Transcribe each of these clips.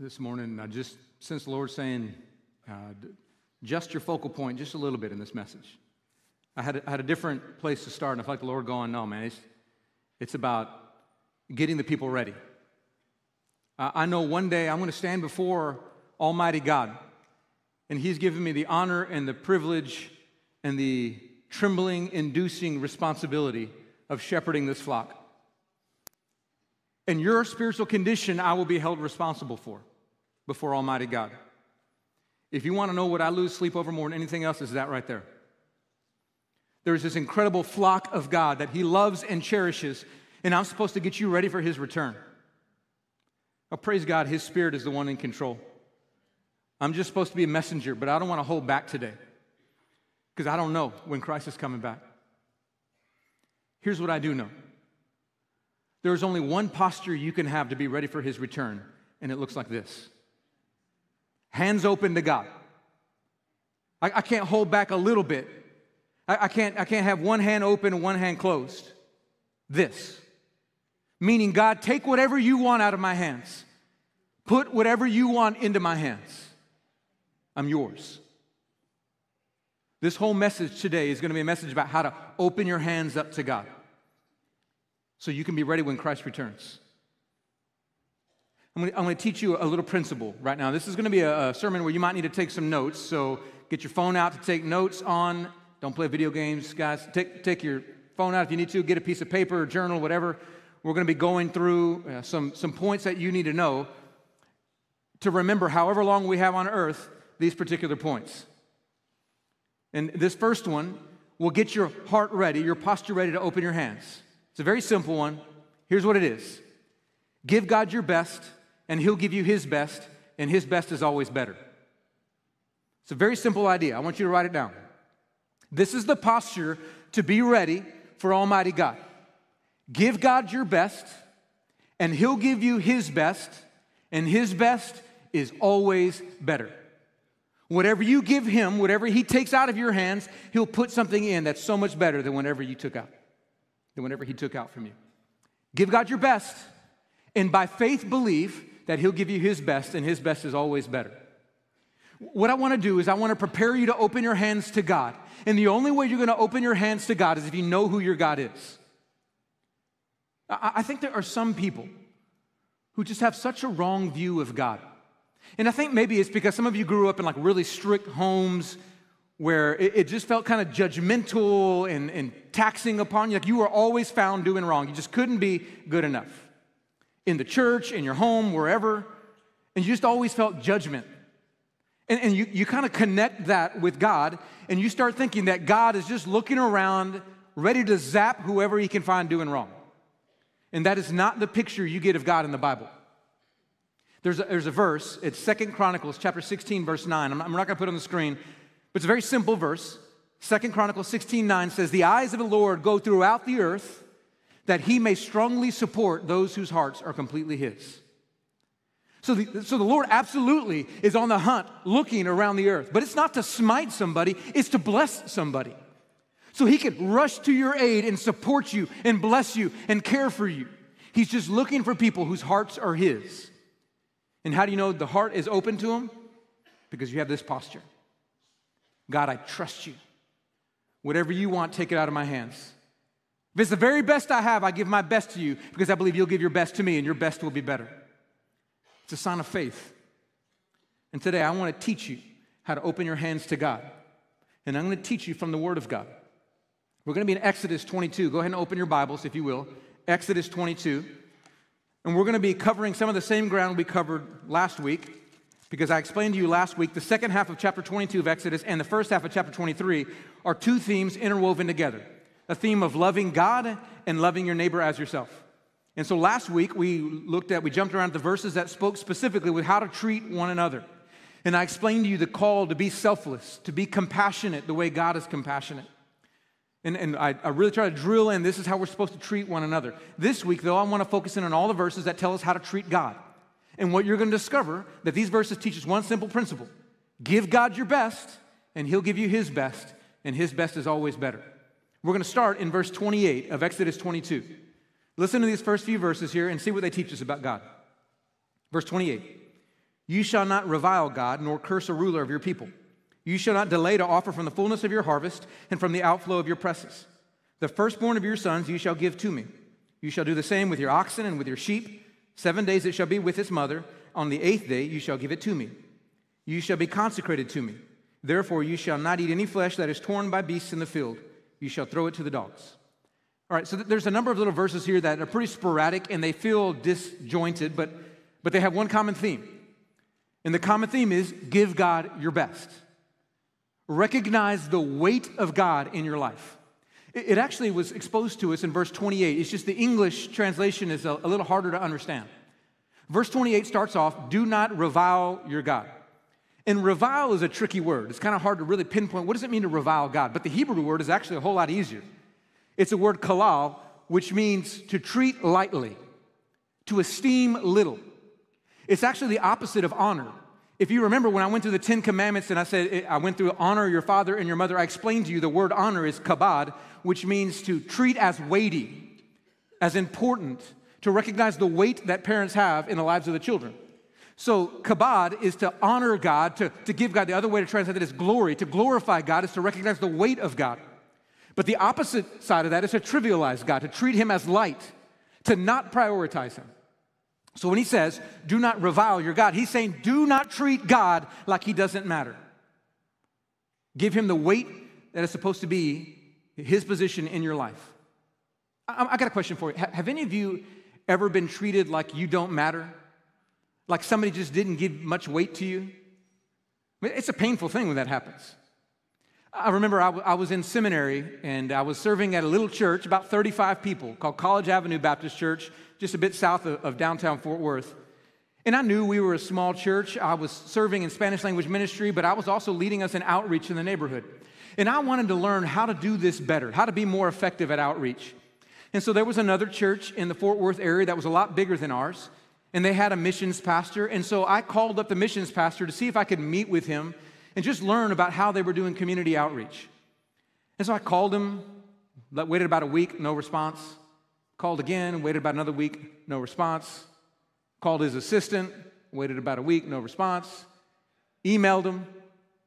this morning. I just sense the Lord saying, uh, just your focal point just a little bit in this message. I had, a, I had a different place to start, and I felt like the Lord going, no, man, it's, it's about getting the people ready. I know one day I'm going to stand before Almighty God, and He's given me the honor and the privilege and the trembling inducing responsibility of shepherding this flock. And your spiritual condition, I will be held responsible for before Almighty God. If you want to know what I lose sleep over more than anything else, is that right there. There's this incredible flock of God that He loves and cherishes, and I'm supposed to get you ready for His return. Oh, praise God, His Spirit is the one in control. I'm just supposed to be a messenger, but I don't want to hold back today because I don't know when Christ is coming back. Here's what I do know there's only one posture you can have to be ready for His return, and it looks like this hands open to God. I, I can't hold back a little bit. I, I, can't, I can't have one hand open and one hand closed. This. Meaning, God, take whatever you want out of my hands, put whatever you want into my hands. I'm yours. This whole message today is going to be a message about how to open your hands up to God so you can be ready when Christ returns. I'm going, to, teach you a little principle right now. This is going to be a, a sermon where you might need to take some notes. So get your phone out to take notes on. Don't play video games, guys. Take, take your phone out if you need to. Get a piece of paper journal, whatever. We're going to be going through uh, some, some points that you need to know to remember, however long we have on earth, these particular points. And this first one will get your heart ready, your posture ready to open your hands. It's a very simple one. Here's what it is Give God your best and He'll give you His best, and His best is always better. It's a very simple idea. I want you to write it down. This is the posture to be ready for Almighty God. Give God your best, and He'll give you His best, and His best is always better. Whatever you give Him, whatever He takes out of your hands, He'll put something in that's so much better than whatever you took out, than whatever He took out from you. Give God your best, and by faith believe that He'll give you His best, and His best is always better. What I want to do is, I want to prepare you to open your hands to God. And the only way you're going to open your hands to God is if you know who your God is. I think there are some people who just have such a wrong view of God. And I think maybe it's because some of you grew up in like really strict homes where it, it just felt kind of judgmental and, and taxing upon you. Like you were always found doing wrong. You just couldn't be good enough in the church, in your home, wherever, and you just always felt judgment. And, and you, you kind of connect that with God, and you start thinking that God is just looking around, ready to zap whoever he can find doing wrong. And that is not the picture you get of God in the Bible. There's a, there's a verse, it's Second Chronicles chapter 16, verse 9. I'm not, I'm not going to put it on the screen, it's a very simple verse. Second Chronicles 16, 9 says, The eyes of the Lord go throughout the earth that he may strongly support those whose hearts are completely his. So the, so the Lord absolutely is on the hunt looking around the earth, but it's not to smite somebody, it's to bless somebody. So he can rush to your aid and support you and bless you and care for you. He's just looking for people whose hearts are his. And how do you know the heart is open to him? Because you have this posture God, I trust you. Whatever you want, take it out of my hands. If it's the very best I have, I give my best to you because I believe you'll give your best to me and your best will be better. It's a sign of faith. And today I want to teach you how to open your hands to God. And I'm going to teach you from the Word of God. We're going to be in Exodus 22. Go ahead and open your Bibles, if you will. Exodus 22. And we're going to be covering some of the same ground we covered last week because I explained to you last week the second half of chapter 22 of Exodus and the first half of chapter 23 are two themes interwoven together a theme of loving God and loving your neighbor as yourself. And so last week we looked at, we jumped around the verses that spoke specifically with how to treat one another. And I explained to you the call to be selfless, to be compassionate the way God is compassionate. And, and I, I really try to drill in this is how we're supposed to treat one another. This week, though, I want to focus in on all the verses that tell us how to treat God. And what you're going to discover that these verses teach us one simple principle give God your best, and He'll give you His best, and His best is always better. We're going to start in verse 28 of Exodus 22. Listen to these first few verses here and see what they teach us about God. Verse 28 You shall not revile God, nor curse a ruler of your people. You shall not delay to offer from the fullness of your harvest and from the outflow of your presses. The firstborn of your sons you shall give to me. You shall do the same with your oxen and with your sheep. Seven days it shall be with its mother. On the eighth day you shall give it to me. You shall be consecrated to me. Therefore you shall not eat any flesh that is torn by beasts in the field. You shall throw it to the dogs. All right, so there's a number of little verses here that are pretty sporadic and they feel disjointed, but, but they have one common theme. And the common theme is give God your best. Recognize the weight of God in your life. It actually was exposed to us in verse 28. It's just the English translation is a, little harder to understand. Verse 28 starts off, do not revile your God. And revile is a tricky word. It's kind of hard to really pinpoint what does it mean to revile God. But the Hebrew word is actually a whole lot easier. It's a word kalal, which means to treat lightly, to esteem little. It's actually the opposite of honor. If you remember when I went through the Ten Commandments and I said I went through honor your father and your mother, I explained to you the word honor is kabad, which means to treat as weighty, as important, to recognize the weight that parents have in the lives of the children. So, kabad is to honor God, to, to give God. The other way to translate it is glory. To glorify God is to recognize the weight of God. But the opposite side of that is to trivialize God, to treat Him as light, to not prioritize Him. So, when He says, do not revile your God, He's saying, do not treat God like He doesn't matter. Give Him the weight that is supposed to be His position in your life. I, I got a question for you. Have any of you ever been treated like you don't matter? Like somebody just didn't give much weight to you? I mean, it's a painful thing when that happens. I remember I, w- I was in seminary and I was serving at a little church, about 35 people, called College Avenue Baptist Church, just a bit south of, of downtown Fort Worth. And I knew we were a small church. I was serving in Spanish language ministry, but I was also leading us in outreach in the neighborhood. And I wanted to learn how to do this better, how to be more effective at outreach. And so there was another church in the Fort Worth area that was a lot bigger than ours and they had a missions pastor. And so I called up the missions pastor to see if I could meet with him and just learn about how they were doing community outreach. And so I called him, waited about a week, no response. Called again, waited about another week, no response. Called his assistant, waited about a week, no response. Emailed him,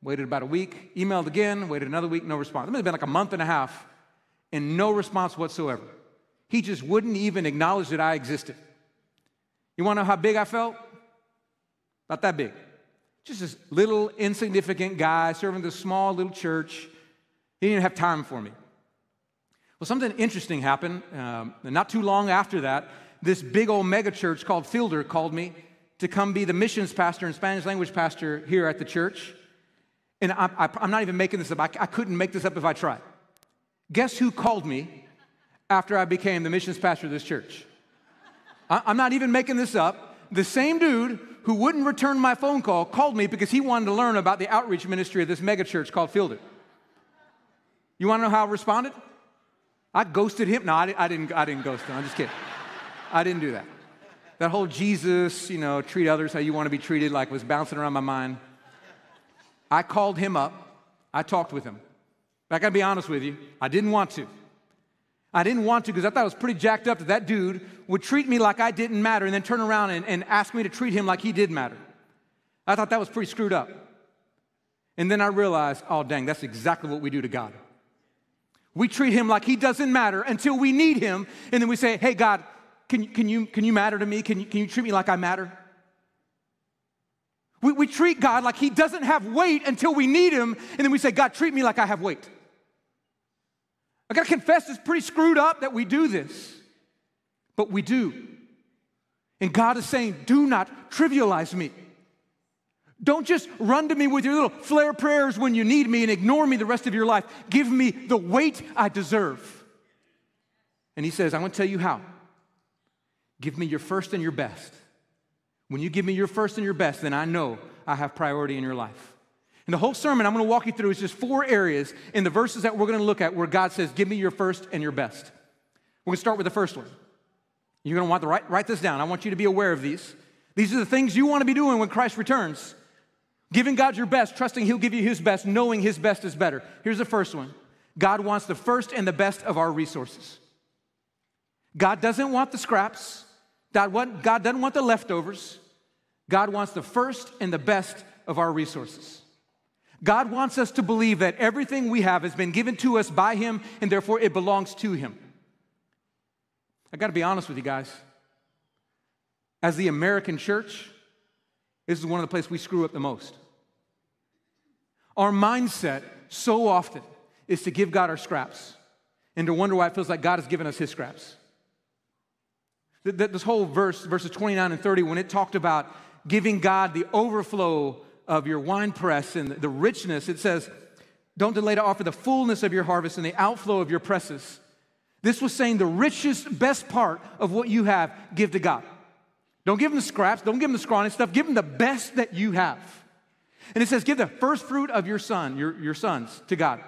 waited about a week. Emailed again, waited another week, no response. It may have been like a month and a half and no response whatsoever. He just wouldn't even acknowledge that I existed. You want to know how big I felt? About that big. Just this little insignificant guy serving this small little church. He didn't have time for me. Well, something interesting happened. Um, not too long after that, this big old mega church called Fielder called me to come be the missions pastor and Spanish language pastor here at the church. And I, am not even making this up. I, I couldn't make this up if I tried. Guess who called me after I became the missions pastor of this church? I'm not even making this up. The same dude who wouldn't return my phone call called me because he wanted to learn about the outreach ministry of this megachurch called Fielder. You want to know how I responded? I ghosted him. No, I, I, didn't, I didn't ghost him. I'm just kidding. I didn't do that. That whole Jesus, you know, treat others how you want to be treated, like was bouncing around my mind. I called him up. I talked with him. But I got to be honest with you, I didn't want to. I didn't want to because I thought it was pretty jacked up that that dude would treat me like I didn't matter and then turn around and, and ask me to treat him like he did matter. I thought that was pretty screwed up. And then I realized, oh, dang, that's exactly what we do to God. We treat him like he doesn't matter until we need him. And then we say, hey, God, can, can, you, can you matter to me? Can you, can you treat me like I matter? We, we treat God like he doesn't have weight until we need him. And then we say, God, treat me like I have weight. I gotta confess, it's pretty screwed up that we do this, but we do. And God is saying, do not trivialize me. Don't just run to me with your little flare prayers when you need me and ignore me the rest of your life. Give me the weight I deserve. And he says, I want to tell you how. Give me your first and your best. When you give me your first and your best, then I know I have priority in your life. And the whole sermon I'm going to walk you through is just four areas in the verses that we're going to look at where God says, Give me your first and your best. We're going to start with the first one. You're going to want to write, write this down. I want you to be aware of these. These are the things you want to be doing when Christ returns. Giving God your best, trusting He'll give you His best, knowing His best is better. Here's the first one God wants the first and the best of our resources. God doesn't want the scraps, God, doesn't want the leftovers. God wants the first and the best of our resources. God wants us to believe that everything we have has been given to us by Him and therefore it belongs to Him. I got to be honest with you guys. As the American church, this is one of the places we screw up the most. Our mindset so often is to give God our scraps and to wonder why it feels like God has given us His scraps. This whole verse, verses 29 and 30, when it talked about giving God the overflow of your wine press and the richness, it says, Don't delay to offer the fullness of your harvest and the outflow of your presses. This was saying the richest, best part of what you have, give to God. Don't give him the scraps, don't give him the scrawny stuff, give him the best that you have. And it says, Give the first fruit of your son, your, your sons, to God.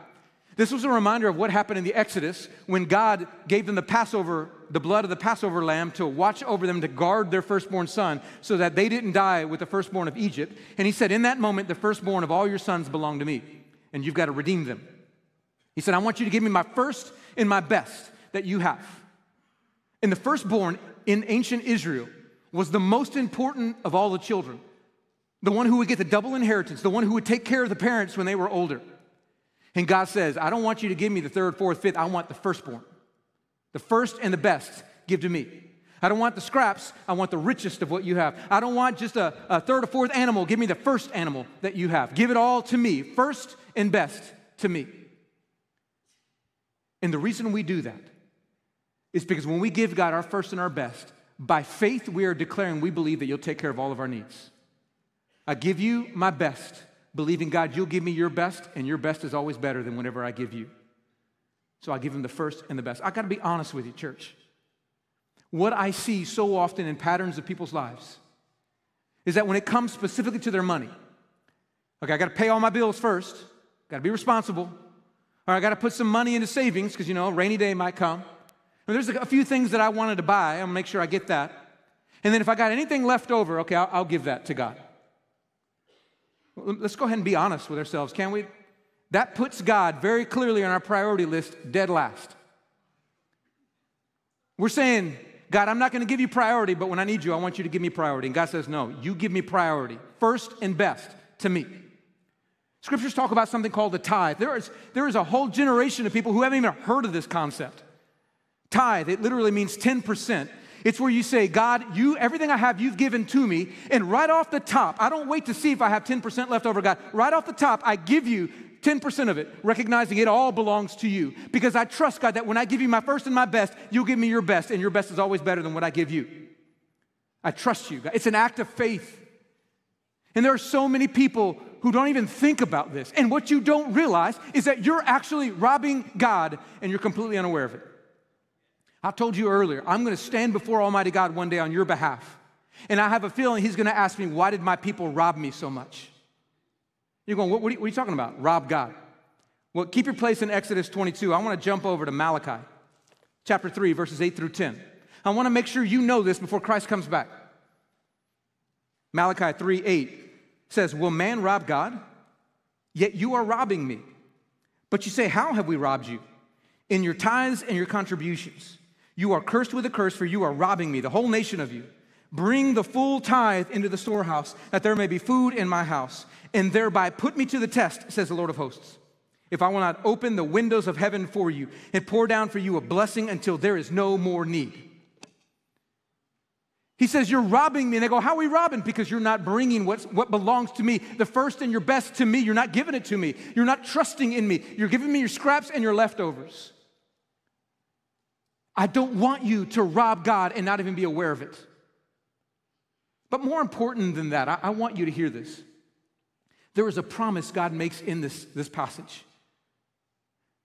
This was a reminder of what happened in the Exodus when God gave them the Passover, the blood of the Passover lamb to watch over them to guard their firstborn son so that they didn't die with the firstborn of Egypt. And he said, In that moment, the firstborn of all your sons belong to me, and you've got to redeem them. He said, I want you to give me my first and my best that you have. And the firstborn in ancient Israel was the most important of all the children, the one who would get the double inheritance, the one who would take care of the parents when they were older. And God says, I don't want you to give me the third, fourth, fifth. I want the firstborn. The first and the best, give to me. I don't want the scraps. I want the richest of what you have. I don't want just a, a third or fourth animal. Give me the first animal that you have. Give it all to me, first and best to me. And the reason we do that is because when we give God our first and our best, by faith we are declaring we believe that you'll take care of all of our needs. I give you my best believing God, you'll give me your best, and your best is always better than whatever I give you. So I give him the first and the best. I got to be honest with you, church. What I see so often in patterns of people's lives is that when it comes specifically to their money, okay, I got to pay all my bills first, got to be responsible, or I got to put some money into savings because, you know, a rainy day might come. There's a few things that I wanted to buy, I'm gonna make sure I get that. And then if I got anything left over, okay, I'll, I'll give that to God. Let's go ahead and be honest with ourselves, can we? That puts God very clearly on our priority list, dead last. We're saying, God, I'm not going to give you priority, but when I need you, I want you to give me priority. And God says, No, you give me priority, first and best to me. Scriptures talk about something called the tithe. There is, there is a whole generation of people who haven't even heard of this concept. Tithe, it literally means 10%. It's where you say, God, you everything I have, you've given to me. And right off the top, I don't wait to see if I have 10% left over, God. Right off the top, I give you 10% of it, recognizing it all belongs to you. Because I trust, God, that when I give you my first and my best, you'll give me your best, and your best is always better than what I give you. I trust you. God. It's an act of faith. And there are so many people who don't even think about this. And what you don't realize is that you're actually robbing God and you're completely unaware of it. I told you earlier, I'm going to stand before Almighty God one day on your behalf. And I have a feeling He's going to ask me, Why did my people rob me so much? You're going, What, what, are, you, what are you talking about? Rob God. Well, keep your place in Exodus 22. I want to jump over to Malachi chapter 3, verses 8 through 10. I want to make sure you know this before Christ comes back. Malachi 3 8 says, Will man rob God? Yet you are robbing me. But you say, How have we robbed you? In your tithes and your contributions. You are cursed with a curse, for you are robbing me, the whole nation of you. Bring the full tithe into the storehouse, that there may be food in my house, and thereby put me to the test, says the Lord of hosts. If I will not open the windows of heaven for you and pour down for you a blessing until there is no more need. He says, You're robbing me. And they go, How are we robbing? Because you're not bringing what's, what belongs to me, the first and your best to me. You're not giving it to me. You're not trusting in me. You're giving me your scraps and your leftovers. I don't want you to rob God and not even be aware of it. But more important than that, I, I want you to hear this. There is a promise God makes in this, this passage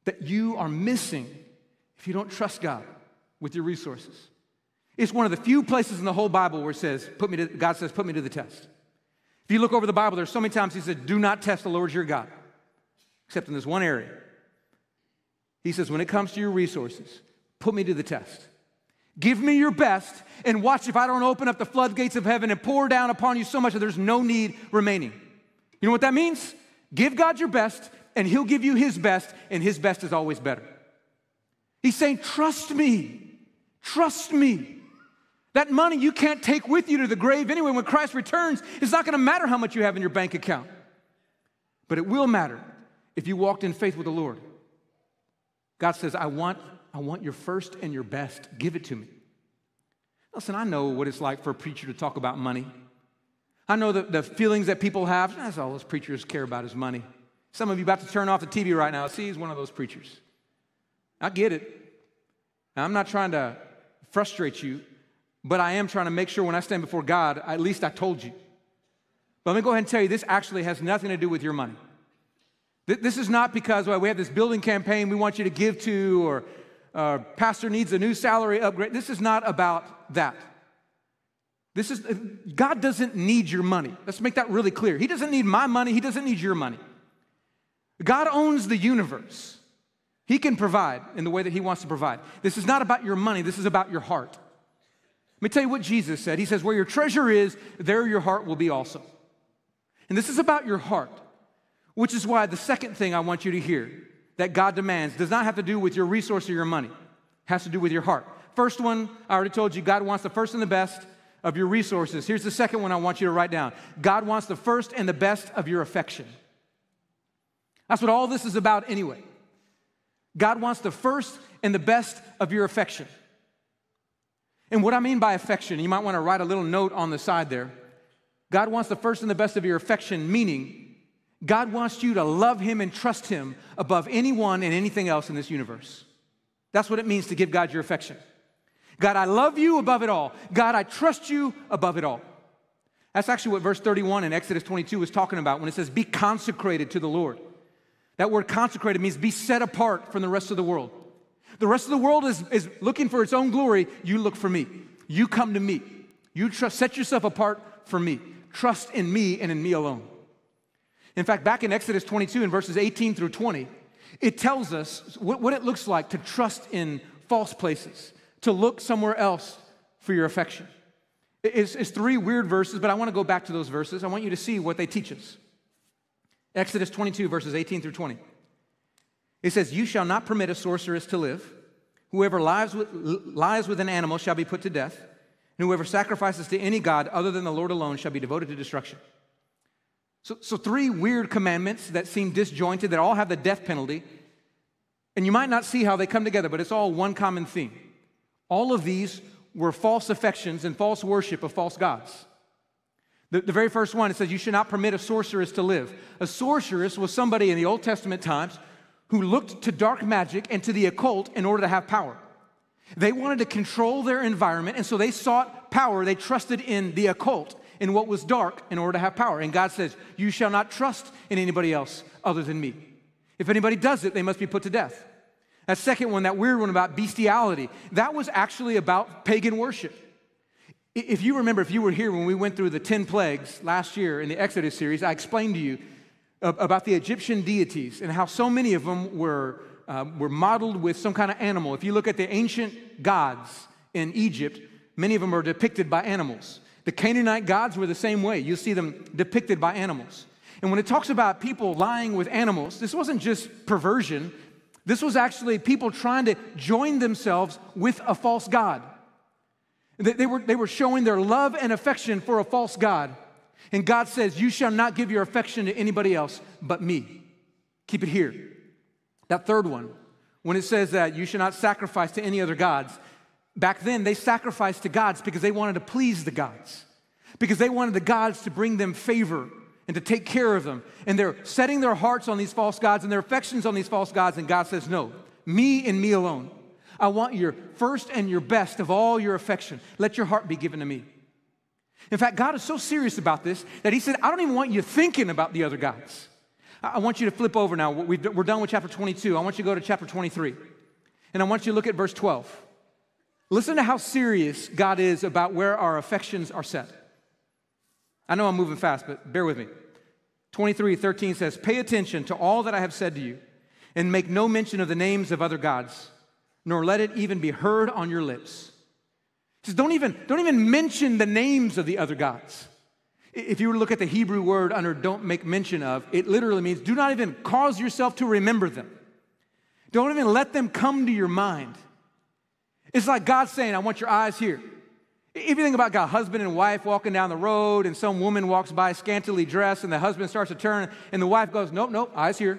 that you are missing if you don't trust God with your resources. It's one of the few places in the whole Bible where it says, put me to, God says, put me to the test. If you look over the Bible, there's so many times he said, do not test the Lord your God, except in this one area. He says, when it comes to your resources, Put me to the test. Give me your best and watch if I don't open up the floodgates of heaven and pour down upon you so much that there's no need remaining. You know what that means? Give God your best and He'll give you His best, and His best is always better. He's saying, Trust me. Trust me. That money you can't take with you to the grave anyway. When Christ returns, it's not going to matter how much you have in your bank account. But it will matter if you walked in faith with the Lord. God says, I want, I want your first and your best. Give it to me. Listen, I know what it's like for a preacher to talk about money. I know the, the feelings that people have. That's all those preachers care about is money. Some of you about to turn off the TV right now. See, he's one of those preachers. I get it. Now, I'm not trying to frustrate you, but I am trying to make sure when I stand before God, at least I told you. But let me go ahead and tell you this actually has nothing to do with your money. This is not because well, we have this building campaign we want you to give to, or uh, pastor needs a new salary upgrade. This is not about that. This is God doesn't need your money. Let's make that really clear. He doesn't need my money. He doesn't need your money. God owns the universe. He can provide in the way that He wants to provide. This is not about your money. This is about your heart. Let me tell you what Jesus said. He says, "Where your treasure is, there your heart will be also." And this is about your heart. Which is why the second thing I want you to hear that God demands does not have to do with your resource or your money, it has to do with your heart. First one, I already told you, God wants the first and the best of your resources. Here's the second one I want you to write down God wants the first and the best of your affection. That's what all this is about anyway. God wants the first and the best of your affection. And what I mean by affection, you might want to write a little note on the side there. God wants the first and the best of your affection, meaning God wants you to love Him and trust Him above anyone and anything else in this universe. That's what it means to give God your affection. God, I love you above it all. God, I trust you above it all. That's actually what verse 31 in Exodus 22 is talking about when it says, Be consecrated to the Lord. That word consecrated means be set apart from the rest of the world. The rest of the world is, is looking for its own glory. You look for me. You come to me. You trust, set yourself apart for me. Trust in me and in me alone. In fact, back in Exodus 22 in verses 18 through 20, it tells us what, what it looks like to trust in false places, to look somewhere else for your affection. It's, it's three weird verses, but I want to go back to those verses. I want you to see what they teach us. Exodus 22, verses 18 through 20. It says, You shall not permit a sorceress to live. Whoever lies with, lies with an animal shall be put to death, and whoever sacrifices to any god other than the Lord alone shall be devoted to destruction. So, so, three weird commandments that seem disjointed, that all have the death penalty. And you might not see how they come together, but it's all one common theme. All of these were false affections and false worship of false gods. The, the very first one, it says, You should not permit a sorceress to live. A sorceress was somebody in the Old Testament times who looked to dark magic and to the occult in order to have power. They wanted to control their environment, and so they sought power. They trusted in the occult in what was dark in order to have power. And God says, You shall not trust in anybody else other than me. If anybody does it, they must be put to death. That second one, that weird one about bestiality, that was actually about pagan worship. If you remember, if you were here when we went through the 10 plagues last year in the Exodus series, I explained to you about the Egyptian deities and how so many of them were, uh, were modeled with some kind of animal. If you look at the ancient gods in Egypt, many of them are depicted by animals. The Canaanite gods were the same way. You see them depicted by animals. And when it talks about people lying with animals, this wasn't just perversion. This was actually people trying to join themselves with a false God. They were, they were showing their love and affection for a false God. And God says, You shall not give your affection to anybody else but me. Keep it here. That third one, when it says that you shall not sacrifice to any other gods, Back then, they sacrificed to gods because they wanted to please the gods, because they wanted the gods to bring them favor and to take care of them. And they're setting their hearts on these false gods and their affections on these false gods. And God says, No, me and me alone. I want your first and your best of all your affection. Let your heart be given to me. In fact, God is so serious about this that He said, I don't even want you thinking about the other gods. I want you to flip over now. We're done with chapter 22. I want you to go to chapter 23. And I want you to look at verse 12. Listen to how serious God is about where our affections are set. I know I'm moving fast, but bear with me. 23 13 says, Pay attention to all that I have said to you, and make no mention of the names of other gods, nor let it even be heard on your lips. He says, Don't even, don't even mention the names of the other gods. If you were to look at the Hebrew word under don't make mention of, it literally means do not even cause yourself to remember them. Don't even let them come to your mind. It's like God saying, I want your eyes here. If you think about God, husband and wife walking down the road and some woman walks by scantily dressed and the husband starts to turn and the wife goes, Nope, nope, eyes here,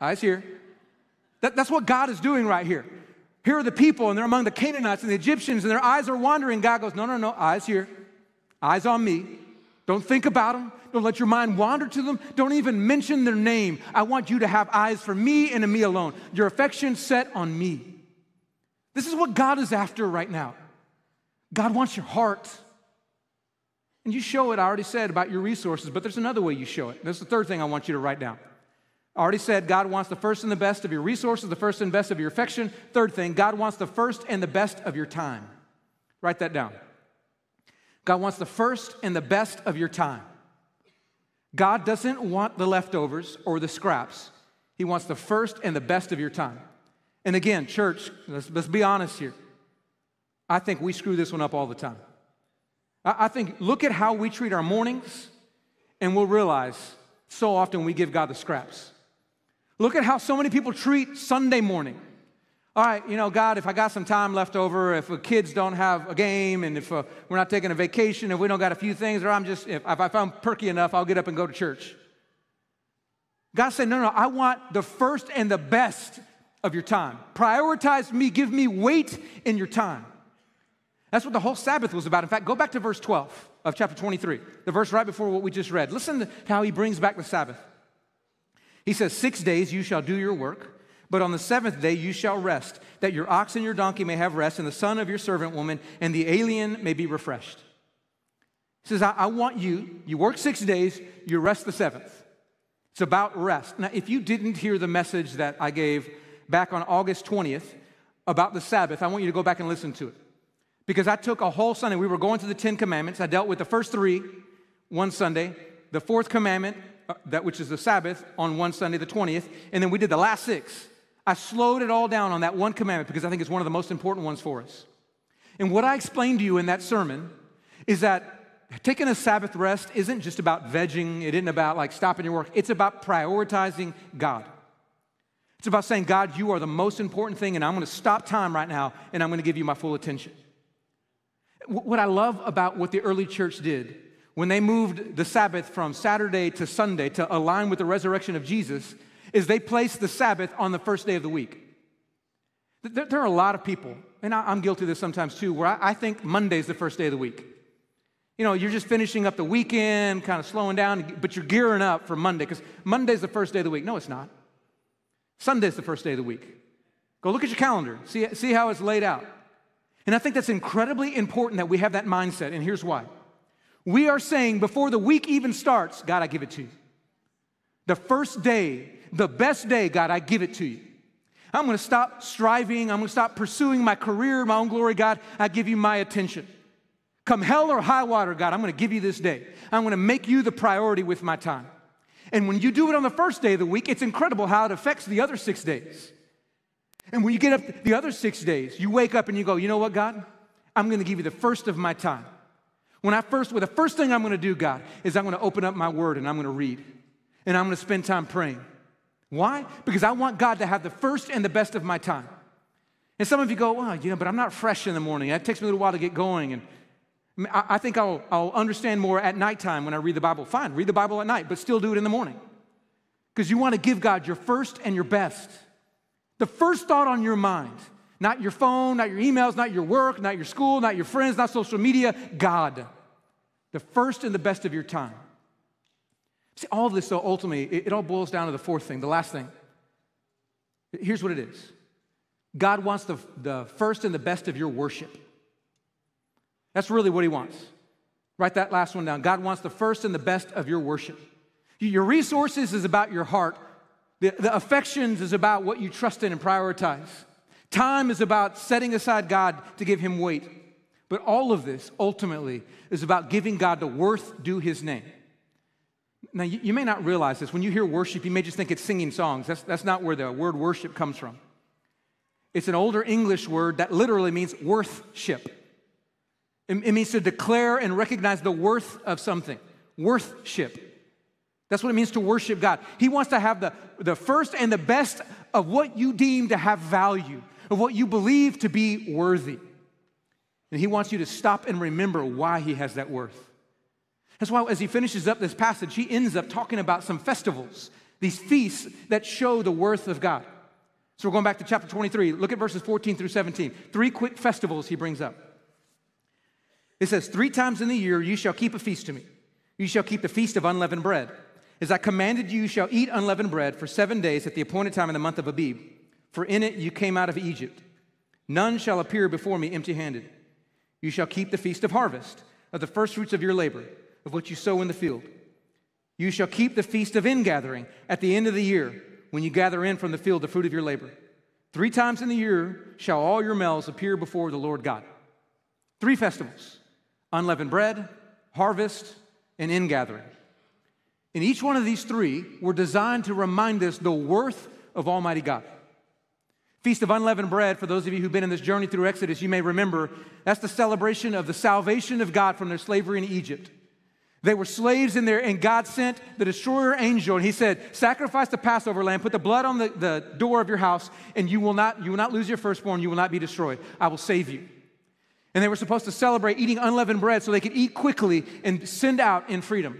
eyes here. That, that's what God is doing right here. Here are the people and they're among the Canaanites and the Egyptians and their eyes are wandering. God goes, No, no, no, eyes here, eyes on me. Don't think about them. Don't let your mind wander to them. Don't even mention their name. I want you to have eyes for me and me alone. Your affection set on me. This is what God is after right now. God wants your heart. And you show it, I already said about your resources, but there's another way you show it. That's the third thing I want you to write down. I already said God wants the first and the best of your resources, the first and best of your affection. Third thing, God wants the first and the best of your time. Write that down. God wants the first and the best of your time. God doesn't want the leftovers or the scraps. He wants the first and the best of your time. And again, church, let's, let's be honest here. I think we screw this one up all the time. I, I think, look at how we treat our mornings, and we'll realize so often we give God the scraps. Look at how so many people treat Sunday morning. All right, you know, God, if I got some time left over, if the kids don't have a game, and if uh, we're not taking a vacation, if we don't got a few things, or I'm just, if, if I'm perky enough, I'll get up and go to church. God said, no, no, I want the first and the best of your time. Prioritize me, give me weight in your time. That's what the whole Sabbath was about. In fact, go back to verse 12 of chapter 23, the verse right before what we just read. Listen to how he brings back the Sabbath. He says, Six days you shall do your work, but on the seventh day you shall rest, that your ox and your donkey may have rest, and the son of your servant woman and the alien may be refreshed. He says, I, I want you, you work six days, you rest the seventh. It's about rest. Now, if you didn't hear the message that I gave back on August 20th about the Sabbath, I want you to go back and listen to it. Because I took a whole Sunday, we were going through the Ten Commandments. I dealt with the first three one Sunday, the fourth commandment, uh, that which is the Sabbath, on one Sunday, the 20th, and then we did the last six. I slowed it all down on that one commandment because I think it's one of the most important ones for us. And what I explained to you in that sermon is that taking a Sabbath rest isn't just about vegging, it isn't about like stopping your work, it's about prioritizing God. It's about saying, God, you are the most important thing, and I'm going to stop time right now, and I'm going to give you my full attention. What I love about what the early church did when they moved the Sabbath from Saturday to Sunday to align with the resurrection of Jesus is they placed the Sabbath on the first day of the week. There, are a lot of people, and I'm guilty of this sometimes too, where I think Monday is the first day of the week. You know, you're just finishing up the weekend, kind of slowing down, but you're gearing up for Monday because Monday's the first day of the week. No, it's not. Sunday's the first day of the week. Go look at your calendar, see, see how it's laid out. And I think that's incredibly important that we have that mindset, and here's why. We are saying before the week even starts, God, I give it to you. The first day, the best day, God, I give it to you. I'm gonna stop striving, I'm gonna stop pursuing my career, my own glory, God. I give you my attention. Come hell or high water, God, I'm gonna give you this day. I'm gonna make you the priority with my time. And when you do it on the first day of the week, it's incredible how it affects the other six days. And when you get up the other six days, you wake up and you go, you know what, God? I'm going to give you the first of my time. When I first, well, the first thing I'm going to do, God, is I'm going to open up my word and I'm going to read. And I'm going to spend time praying. Why? Because I want God to have the first and the best of my time. And some of you go, well, you know, but I'm not fresh in the morning. It takes me a little while to get going. And I think I'll, I'll understand more at nighttime when I read the Bible. Fine, read the Bible at night, but still do it in the morning. Because you want to give God your first and your best. The first thought on your mind, not your phone, not your emails, not your work, not your school, not your friends, not social media, God. The first and the best of your time. See, all of this, though, ultimately, it, it all boils down to the fourth thing, the last thing. Here's what it is God wants the, the first and the best of your worship. That's really what he wants. Write that last one down. God wants the first and the best of your worship. Your resources is about your heart. The, the affections is about what you trust in and prioritize. Time is about setting aside God to give him weight. But all of this ultimately is about giving God the worth due his name. Now, you, you, may not realize this. When you hear worship, you may just think it's singing songs. That's, that's not where the word worship comes from. It's an older English word that literally means worthship. It means to declare and recognize the worth of something. Worthship. That's what it means to worship God. He wants to have the, the first and the best of what you deem to have value, of what you believe to be worthy. And And he wants you to stop and remember why he has that worth. That's why, as he finishes up this passage, he ends up talking about some festivals, these feasts that show the worth of God. So we're going back to chapter 23. Look at verses 14 through 17. Three quick festivals he brings up. It says, Three times in the year you shall keep a feast to me. You shall keep the feast of unleavened bread. As I commanded you, you shall eat unleavened bread for seven days at the appointed time in the month of Abib, for in it you came out of Egypt. None shall appear before me empty handed. You shall keep the feast of harvest, of the firstfruits of your labor, of what you sow in the field. You shall keep the feast of ingathering at the end of the year, when you gather in from the field the fruit of your labor. Three times in the year shall all your males appear before the Lord God. Three festivals unleavened bread, harvest, and ingathering. And each one of these three were designed to remind us the worth of Almighty God. Feast of Unleavened Bread, for those of you who've been in this journey through Exodus, you may remember that's the celebration of the salvation of God from their slavery in Egypt. They were slaves in there, and God sent the destroyer angel, and he said, Sacrifice the Passover lamb, put the blood on the, the door of your house, and you will, not, you will not lose your firstborn, you will not be destroyed. I will save you. And they were supposed to celebrate eating unleavened bread so they could eat quickly and send out in freedom.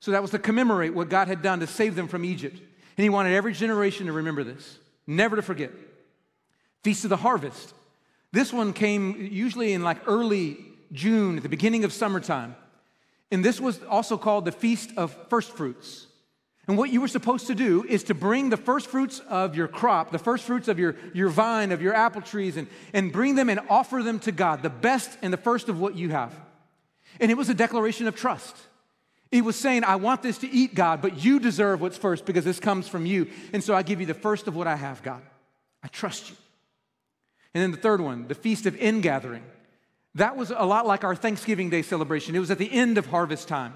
So that was to commemorate what God had done to save them from Egypt. And he wanted every generation to remember this, never to forget. Feast of the Harvest. This one came usually in like early June, at the beginning of summertime. And this was also called the Feast of First Fruits. And what you were supposed to do is to bring the first fruits of your crop, the first fruits of your, your vine, of your apple trees, and, and bring them and offer them to God, the best and the first of what you have. And it was a declaration of trust. It was saying, I want this to eat, God, but you deserve what's first because this comes from you. And so I give you the first of what I have, God. I trust you. And then the third one, the Feast of Ingathering. That was a lot like our Thanksgiving Day celebration. It was at the end of harvest time.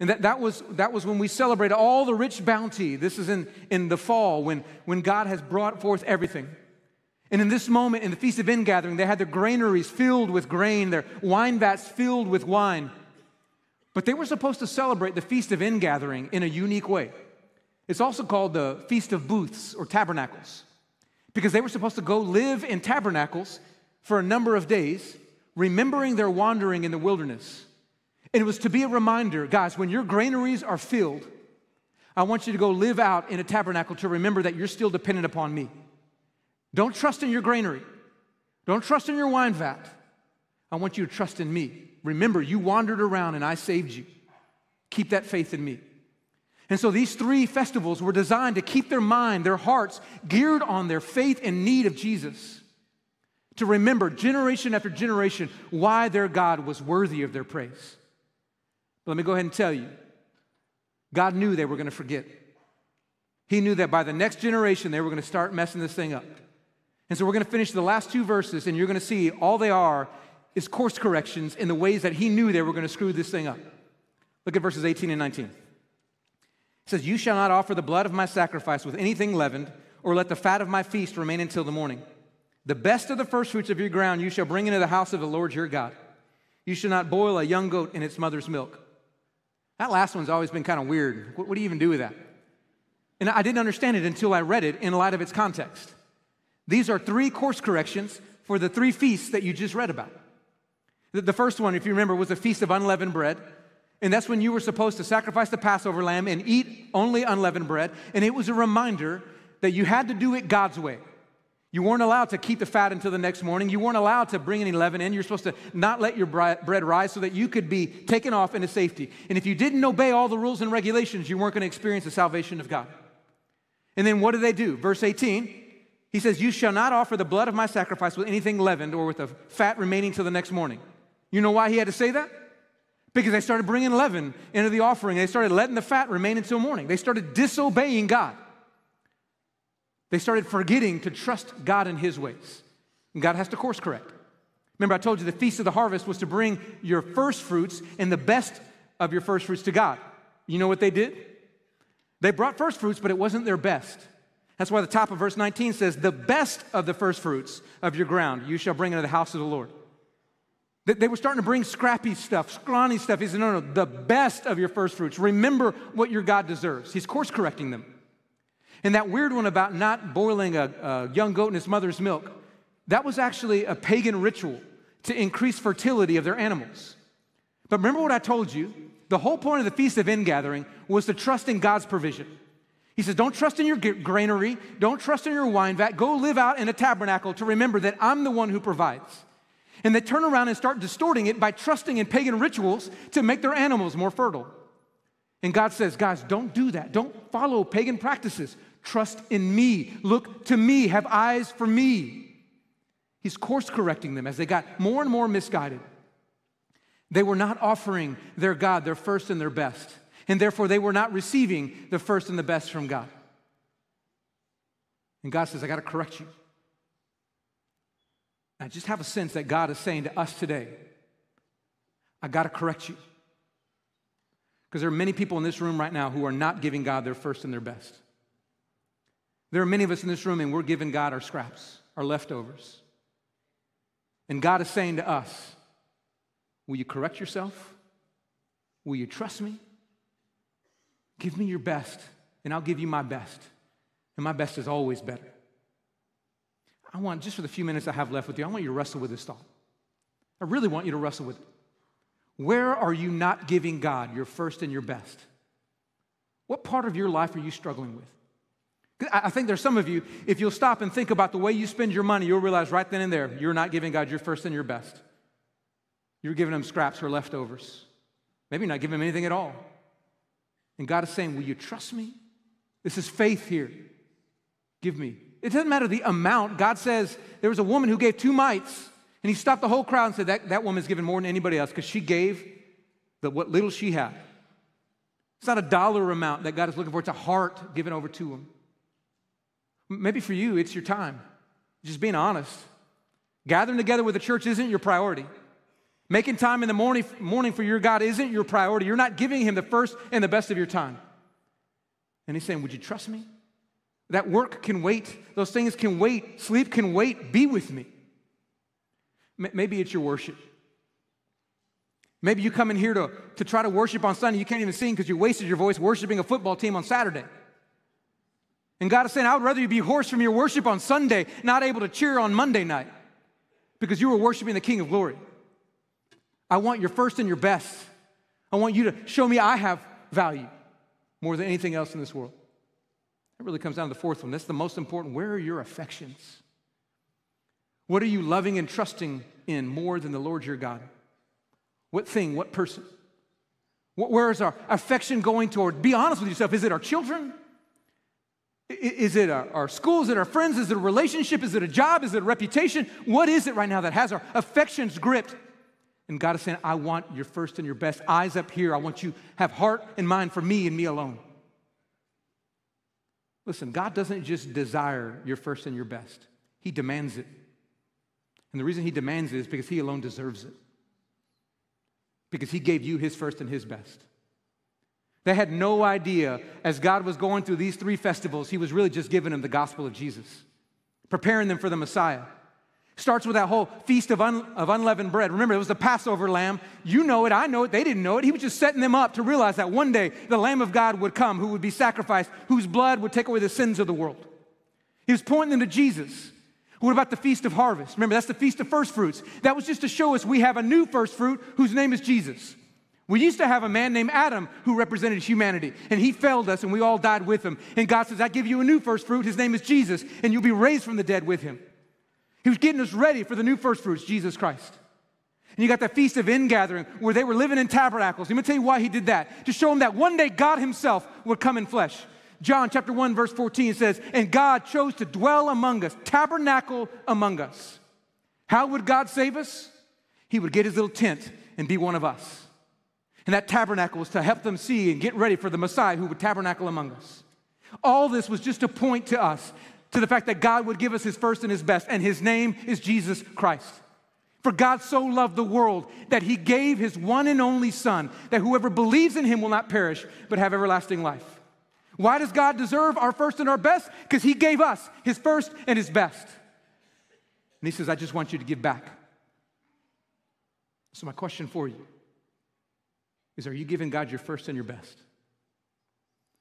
And that, that, was, that was when we celebrated all the rich bounty. This is in, in the fall when, when God has brought forth everything. And in this moment, in the Feast of Ingathering, they had their granaries filled with grain, their wine vats filled with wine. But they were supposed to celebrate the Feast of Ingathering in a unique way. It's also called the Feast of Booths or Tabernacles because they were supposed to go live in tabernacles for a number of days remembering their wandering in the wilderness. And it was to be a reminder, guys, when your granaries are filled, I want you to go live out in a tabernacle to remember that you're still dependent upon me. Don't trust in your granary. Don't trust in your wine vat. I want you to trust in me. Remember, you wandered around and I saved you. Keep that faith in me. And so these three festivals were designed to keep their mind, their hearts geared on their faith and need of Jesus to remember generation after generation why their God was worthy of their praise. But let me go ahead and tell you God knew they were going to forget. He knew that by the next generation they were going to start messing this thing up. And so we're going to finish the last two verses, and you're going to see all they are is course corrections in the ways that he knew they were going to screw this thing up. Look at verses 18 and 19. It says, You shall not offer the blood of my sacrifice with anything leavened, or let the fat of my feast remain until the morning. The best of the firstfruits of your ground you shall bring into the house of the Lord your God. You shall not boil a young goat in its mother's milk. That last one's always been kind of weird. What, what do you even do with that? And I didn't understand it until I read it in light of its context. These are three course corrections for the three feasts that you just read about. The first one, if you remember, was the Feast of Unleavened Bread. And that's when you were supposed to sacrifice the Passover lamb and eat only unleavened bread. And it was a reminder that you had to do it God's way. You weren't allowed to keep the fat until the next morning. You weren't allowed to bring any leaven in. You're supposed to not let your bread rise so that you could be taken off into safety. And if you didn't obey all the rules and regulations, you weren't going to experience the salvation of God. And then what do they do? Verse 18, he says, You shall not offer the blood of my sacrifice with anything leavened or with the fat remaining till the next morning. You know why he had to say that? Because they started bringing leaven into the offering. They started letting the fat remain until morning. They started disobeying God. They started forgetting to trust God in His ways. And God has to course correct. Remember, I told you the Feast of the Harvest was to bring your first fruits and the best of your first fruits to God. You know what they did? They brought first fruits, but it wasn't their best. That's why the top of verse 19 says, The best of the first fruits of your ground you shall bring into the house of the Lord. They were starting to bring scrappy stuff, scrawny stuff. He said, No, no, the best of your first fruits. Remember what your God deserves. He's course correcting them. And that weird one about not boiling a, a young goat in its mother's milk, that was actually a pagan ritual to increase fertility of their animals. But remember what I told you? The whole point of the Feast of Ingathering was to trust in God's provision. He says, Don't trust in your granary, don't trust in your wine vat. Go live out in a tabernacle to remember that I'm the one who provides. And they turn around and start distorting it by trusting in pagan rituals to make their animals more fertile. And God says, Guys, don't do that. Don't follow pagan practices. Trust in me. Look to me. Have eyes for me. He's course correcting them as they got more and more misguided. They were not offering their God their first and their best, and therefore they were not receiving the first and the best from God. And God says, I got to correct you. I just have a sense that God is saying to us today, I got to correct you. Because there are many people in this room right now who are not giving God their first and their best. There are many of us in this room, and we're giving God our scraps, our leftovers. And God is saying to us, Will you correct yourself? Will you trust me? Give me your best, and I'll give you my best. And my best is always better. I want, just for the few minutes I have left with you, I want you to wrestle with this thought. I really want you to wrestle with it. Where are you not giving God your first and your best? What part of your life are you struggling with? I think there's some of you, if you'll stop and think about the way you spend your money, you'll realize right then and there, you're not giving God your first and your best. You're giving him scraps or leftovers. Maybe not giving him anything at all. And God is saying, Will you trust me? This is faith here. Give me. It doesn't matter the amount. God says there was a woman who gave two mites, and he stopped the whole crowd and said, That, that woman's given more than anybody else because she gave the, what little she had. It's not a dollar amount that God is looking for, it's a heart given over to him. Maybe for you, it's your time. Just being honest. Gathering together with the church isn't your priority. Making time in the morning, morning for your God isn't your priority. You're not giving Him the first and the best of your time. And He's saying, Would you trust me? That work can wait. Those things can wait. Sleep can wait. Be with me. Maybe it's your worship. Maybe you come in here to, to try to worship on Sunday. You can't even sing because you wasted your voice worshiping a football team on Saturday. And God is saying, I would rather you be hoarse from your worship on Sunday, not able to cheer on Monday night, because you were worshiping the King of Glory. I want your first and your best. I want you to show me I have value more than anything else in this world. That really comes down to the fourth one. That's the most important. Where are your affections? What are you loving and trusting in more than the Lord your God? What thing, what person? Where is our affection going toward? Be honest with yourself. Is it our children? Is it our, schools? Is it our friends? Is it a relationship? Is it a job? Is it a reputation? What is it right now that has our affections gripped? And God is saying, I want your first and your best. Eyes up here. I want you have heart and mind for me and me alone. Listen, God doesn't just desire your first and your best, He demands it. And the reason He demands it is because He alone deserves it. Because He gave you His first and His best. They had no idea as God was going through these three festivals, He was really just giving them the gospel of Jesus, preparing them for the Messiah. Starts with that whole feast of, un, of unleavened bread. Remember, it was the Passover lamb. You know it, I know it, they didn't know it. He was just setting them up to realize that one day the Lamb of God would come, who would be sacrificed, whose blood would take away the sins of the world. He was pointing them to Jesus. What about the Feast of Harvest? Remember, that's the Feast of First Fruits. That was just to show us we have a new first fruit whose name is Jesus. We used to have a man named Adam who represented humanity, and he failed us, and we all died with him. And God says, I give you a new first fruit. His name is Jesus, and you'll be raised from the dead with him. He was getting us ready for the new first fruits, Jesus Christ. And you got that feast of ingathering where they were living in tabernacles. Let me tell you why he did that. To show them that one day God himself would come in flesh. John chapter 1, verse 14 says, And God chose to dwell among us, tabernacle among us. How would God save us? He would get his little tent and be one of us. And that tabernacle was to help them see and get ready for the Messiah who would tabernacle among us. All this was just to point to us to the fact that God would give us his first and his best, and his name is Jesus Christ. For God so loved the world that he gave his one and only Son, that whoever believes in him will not perish, but have everlasting life. Why does God deserve our first and our best? Because he gave us his first and his best. And he says, I just want you to give back. So, my question for you is Are you giving God your first and your best?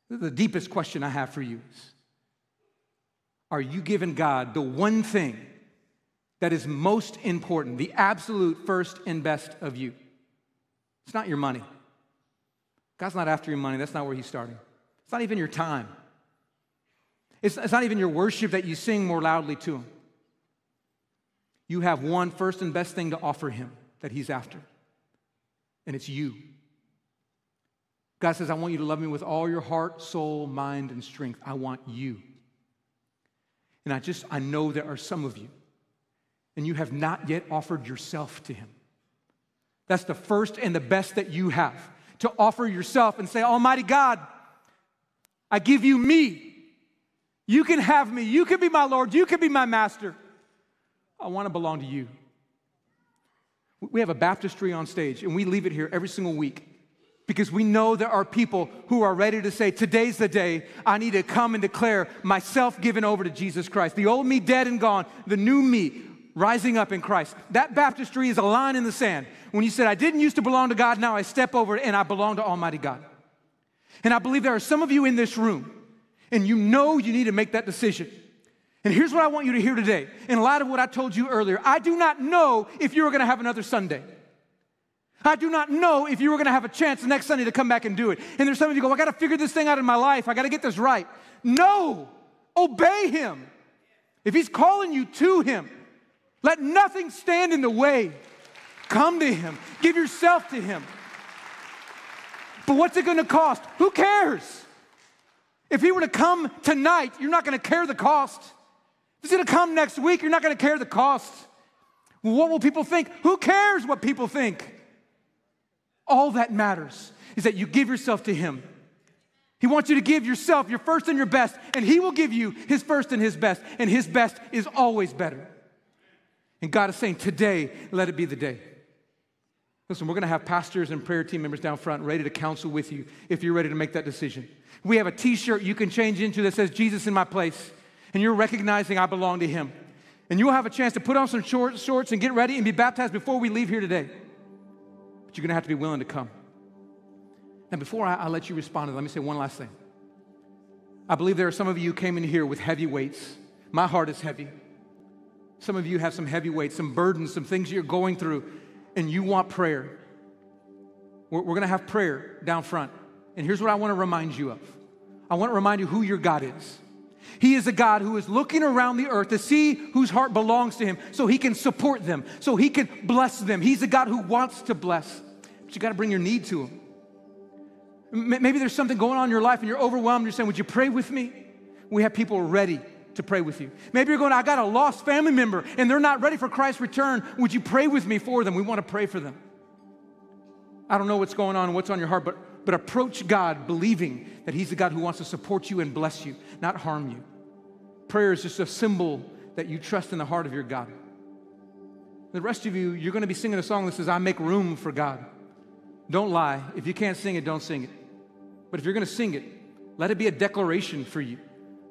The deepest question I have for you is Are you giving God the one thing that is most important, the absolute first and best of you. It's not your money. God's not after your money. That's not where He's starting. It's not even your time. It's, it's not even your worship that you sing more loudly to Him. You have one first and best thing to offer Him that He's after, and it's you. God says, I want you to love me with all your heart, soul, mind, and strength. I want you. And I just, I know there are some of you, and you have not yet offered yourself to Him. That's the first and the best that you have to offer yourself and say, Almighty God, I give you me. You can have me. You can be my Lord. You can be my master. I want to belong to you. We have a baptistry on stage, and we leave it here every single week because we know there are people who are ready to say, Today's the day I need to come and declare myself given over to Jesus Christ. The old me dead and gone, the new me rising up in Christ. That baptistry is a line in the sand. When you said, I didn't used to belong to God, now I step over it and I belong to Almighty God. And I believe there are some of you in this room, and you know you need to make that decision. And here's what I want you to hear today. In light of what I told you earlier, I do not know if you are going to have another Sunday. I do not know if you were going to have a chance the next Sunday to come back and do it. And there's some of you go, I got to figure this thing out in my life. I got to get this right. No, obey him. If he's calling you to him, let nothing stand in the way. Come to him, give yourself to him. But what's it to cost? Who cares? If he were to come tonight, you're not to care the cost. If he's to come next week, you're not to care the cost. what will people think? Who cares what people think? All that matters is that you give yourself to him. He wants you to give yourself your first and your best, and he will give you his first and his best, and his best is always better. And God is saying, today, let it be the day. Listen, we're going to have pastors and prayer team members down front ready to counsel with you if you're ready to make that decision. We have a t shirt you can change into that says, Jesus in my place, and you're recognizing I belong to Him. And you'll have a chance to put on some short, shorts and get ready and be baptized before we leave here today. But you're going to have to be willing to come. And before I, I let you respond, let me say one last thing. I believe there are some of you who came in here with heavy weights. My heart is heavy. Some of you have some heavy weights, some burdens, some things you're going through and you want prayer, we're, we're going to have prayer down front. And here's what I want to remind you of I want to remind you who your God is. He is a God who is looking around the earth to see whose heart belongs to him so he can support them, so he can bless them. He's a God who wants to bless, but you got to bring your need to him. Maybe there's something going on in your life and you're overwhelmed. You're saying, Would you pray with me? We have people ready to pray with you. Maybe you're going, I got a lost family member and they're not ready for Christ's return. Would you pray with me for them? We want to pray for them. I don't know what's going on, what's on your heart, but, but approach God believing that He's the God who wants to support you and bless you, not harm you. Prayer is just a symbol that you trust in the heart of your God. The rest of you, you're going to be singing a song that says, I make room for God. Don't lie. If you can't sing it, don't sing it. But if you're going to sing it, let it be a declaration for you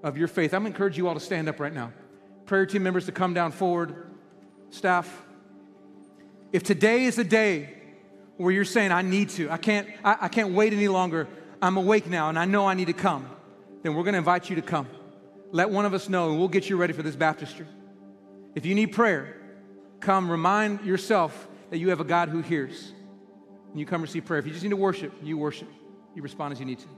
of your faith. I'm going to encourage you all to stand up right now. Prayer team members to come down forward. Staff, if today is a day where you're saying, I need to, I can't, I, I can't wait any longer, I'm awake now and I know I need to come, then we're going to invite you to come. Let one of us know and we'll get you ready for this baptistry. If you need prayer, come remind yourself that you have a God who hears. And you come receive prayer. If you just need to worship, you worship. You respond as you need to.